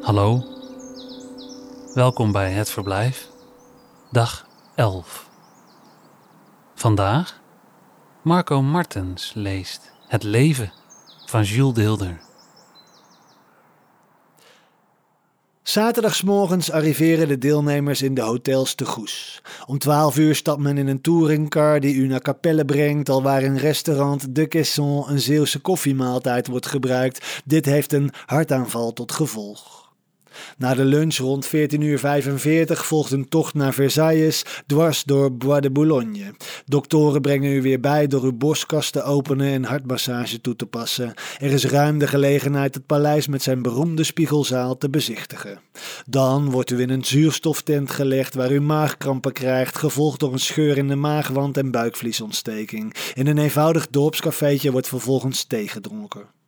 Hallo, welkom bij het verblijf, dag 11. Vandaag Marco Martens leest Het leven van Jules Deelder. Zaterdagsmorgens arriveren de deelnemers in de hotels te Goes. Om 12 uur stapt men in een touringcar die u naar Capelle brengt, al in restaurant De Caisson een Zeeuwse koffiemaaltijd wordt gebruikt. Dit heeft een hartaanval tot gevolg. Na de lunch rond 14.45 uur volgt een tocht naar Versailles dwars door Bois de Boulogne. Doktoren brengen u weer bij door uw borstkas te openen en hartmassage toe te passen. Er is ruim de gelegenheid het paleis met zijn beroemde spiegelzaal te bezichtigen. Dan wordt u in een zuurstoftent gelegd waar u maagkrampen krijgt, gevolgd door een scheur in de maagwand en buikvliesontsteking. In een eenvoudig dorpscafeetje wordt vervolgens thee gedronken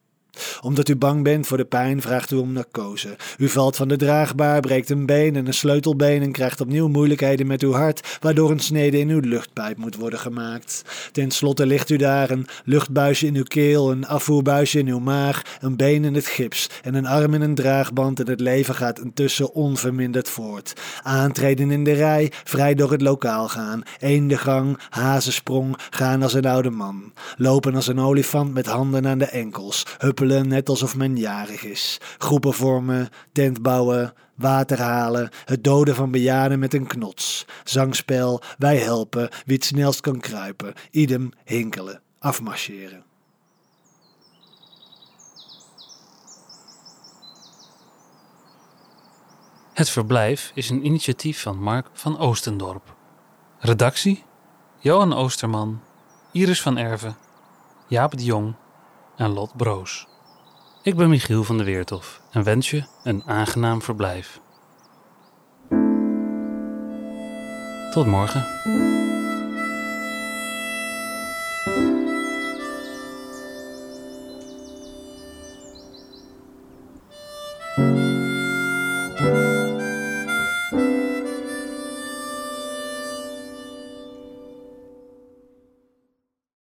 omdat u bang bent voor de pijn, vraagt u om narcose. U valt van de draagbaar, breekt een been en een sleutelbeen en krijgt opnieuw moeilijkheden met uw hart, waardoor een snede in uw luchtpijp moet worden gemaakt. Ten slotte ligt u daar, een luchtbuisje in uw keel, een afvoerbuisje in uw maag, een been in het gips en een arm in een draagband en het leven gaat intussen onverminderd voort. Aantreden in de rij, vrij door het lokaal gaan, gang, hazensprong, gaan als een oude man. Lopen als een olifant met handen aan de enkels, huppelen net alsof men jarig is. Groepen vormen, tent bouwen, water halen, het doden van bejaarden met een knots. Zangspel, wij helpen, wie het snelst kan kruipen. Idem, hinkelen, afmarcheren. Het verblijf is een initiatief van Mark van Oostendorp. Redactie: Johan Oosterman, Iris van Erven, Jaap de Jong en Lot Broos. Ik ben Michiel van der Weertof en wens je een aangenaam verblijf. Tot morgen.